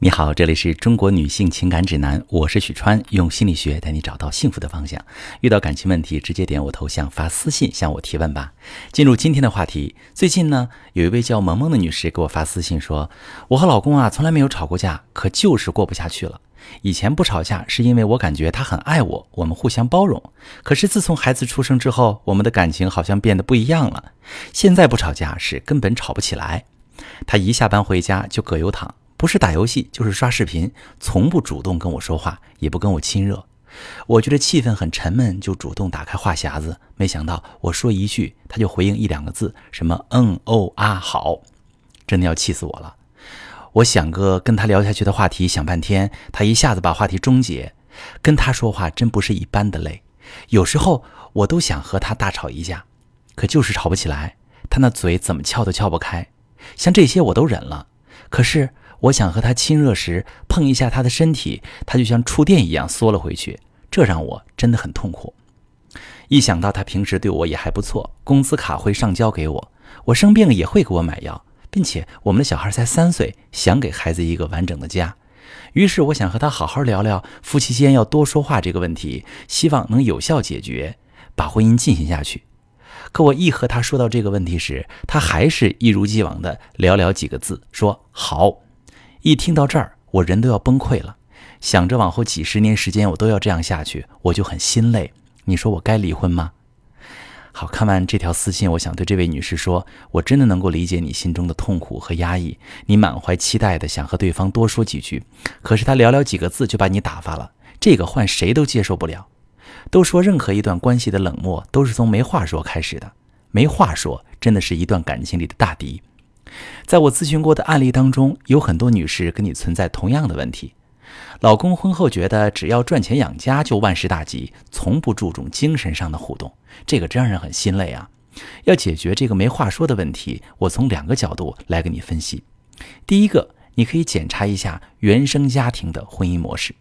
你好，这里是中国女性情感指南，我是许川，用心理学带你找到幸福的方向。遇到感情问题，直接点我头像发私信向我提问吧。进入今天的话题，最近呢，有一位叫萌萌的女士给我发私信说，我和老公啊从来没有吵过架，可就是过不下去了。以前不吵架是因为我感觉他很爱我，我们互相包容。可是自从孩子出生之后，我们的感情好像变得不一样了。现在不吵架是根本吵不起来。他一下班回家就葛优躺。不是打游戏就是刷视频，从不主动跟我说话，也不跟我亲热。我觉得气氛很沉闷，就主动打开话匣子。没想到我说一句，他就回应一两个字，什么嗯哦啊好，真的要气死我了。我想个跟他聊下去的话题，想半天，他一下子把话题终结。跟他说话真不是一般的累，有时候我都想和他大吵一架，可就是吵不起来。他那嘴怎么撬都撬不开，像这些我都忍了，可是。我想和他亲热时碰一下他的身体，他就像触电一样缩了回去，这让我真的很痛苦。一想到他平时对我也还不错，工资卡会上交给我，我生病也会给我买药，并且我们的小孩才三岁，想给孩子一个完整的家，于是我想和他好好聊聊夫妻间要多说话这个问题，希望能有效解决，把婚姻进行下去。可我一和他说到这个问题时，他还是一如既往的寥寥几个字说好。一听到这儿，我人都要崩溃了。想着往后几十年时间我都要这样下去，我就很心累。你说我该离婚吗？好看完这条私信，我想对这位女士说，我真的能够理解你心中的痛苦和压抑。你满怀期待的想和对方多说几句，可是他寥寥几个字就把你打发了，这个换谁都接受不了。都说任何一段关系的冷漠都是从没话说开始的，没话说真的是一段感情里的大敌。在我咨询过的案例当中，有很多女士跟你存在同样的问题：老公婚后觉得只要赚钱养家就万事大吉，从不注重精神上的互动，这个真让人很心累啊！要解决这个没话说的问题，我从两个角度来给你分析。第一个，你可以检查一下原生家庭的婚姻模式。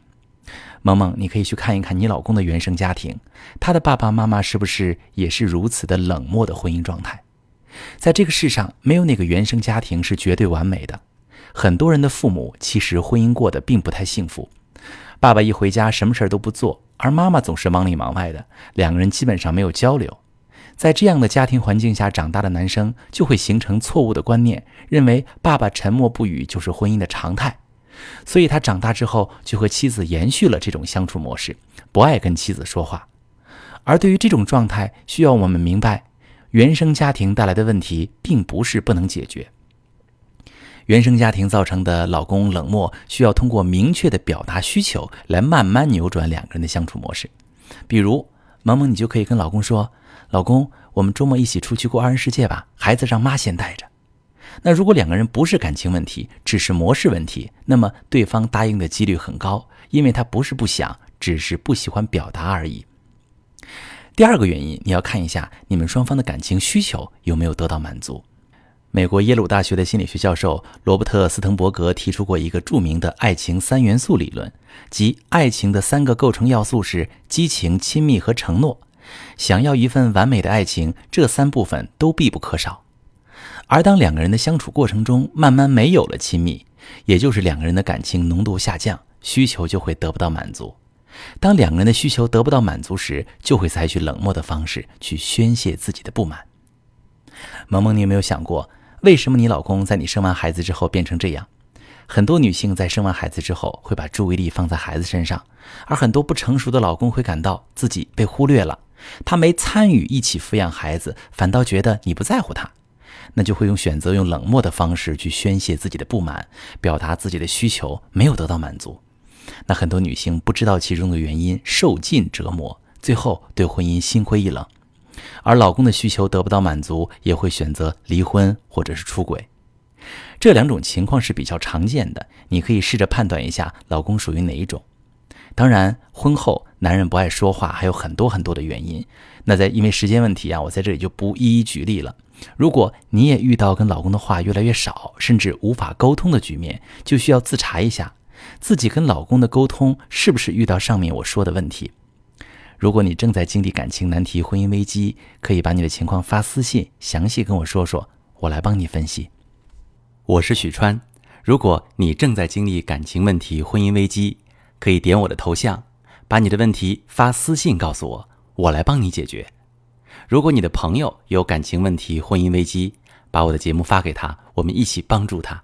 萌萌，你可以去看一看你老公的原生家庭，他的爸爸妈妈是不是也是如此的冷漠的婚姻状态？在这个世上，没有哪个原生家庭是绝对完美的。很多人的父母其实婚姻过得并不太幸福。爸爸一回家什么事儿都不做，而妈妈总是忙里忙外的，两个人基本上没有交流。在这样的家庭环境下长大的男生，就会形成错误的观念，认为爸爸沉默不语就是婚姻的常态。所以他长大之后就和妻子延续了这种相处模式，不爱跟妻子说话。而对于这种状态，需要我们明白。原生家庭带来的问题并不是不能解决。原生家庭造成的老公冷漠，需要通过明确的表达需求来慢慢扭转两个人的相处模式。比如，萌萌，你就可以跟老公说：“老公，我们周末一起出去过二人世界吧，孩子让妈先带着。”那如果两个人不是感情问题，只是模式问题，那么对方答应的几率很高，因为他不是不想，只是不喜欢表达而已。第二个原因，你要看一下你们双方的感情需求有没有得到满足。美国耶鲁大学的心理学教授罗伯特·斯滕伯格提出过一个著名的爱情三元素理论，即爱情的三个构成要素是激情、亲密和承诺。想要一份完美的爱情，这三部分都必不可少。而当两个人的相处过程中慢慢没有了亲密，也就是两个人的感情浓度下降，需求就会得不到满足。当两个人的需求得不到满足时，就会采取冷漠的方式去宣泄自己的不满。萌萌，你有没有想过，为什么你老公在你生完孩子之后变成这样？很多女性在生完孩子之后会把注意力放在孩子身上，而很多不成熟的老公会感到自己被忽略了，他没参与一起抚养孩子，反倒觉得你不在乎他，那就会用选择用冷漠的方式去宣泄自己的不满，表达自己的需求没有得到满足。那很多女性不知道其中的原因，受尽折磨，最后对婚姻心灰意冷，而老公的需求得不到满足，也会选择离婚或者是出轨。这两种情况是比较常见的，你可以试着判断一下老公属于哪一种。当然，婚后男人不爱说话还有很多很多的原因。那在因为时间问题啊，我在这里就不一一举例了。如果你也遇到跟老公的话越来越少，甚至无法沟通的局面，就需要自查一下。自己跟老公的沟通是不是遇到上面我说的问题？如果你正在经历感情难题、婚姻危机，可以把你的情况发私信，详细跟我说说，我来帮你分析。我是许川。如果你正在经历感情问题、婚姻危机，可以点我的头像，把你的问题发私信告诉我，我来帮你解决。如果你的朋友有感情问题、婚姻危机，把我的节目发给他，我们一起帮助他。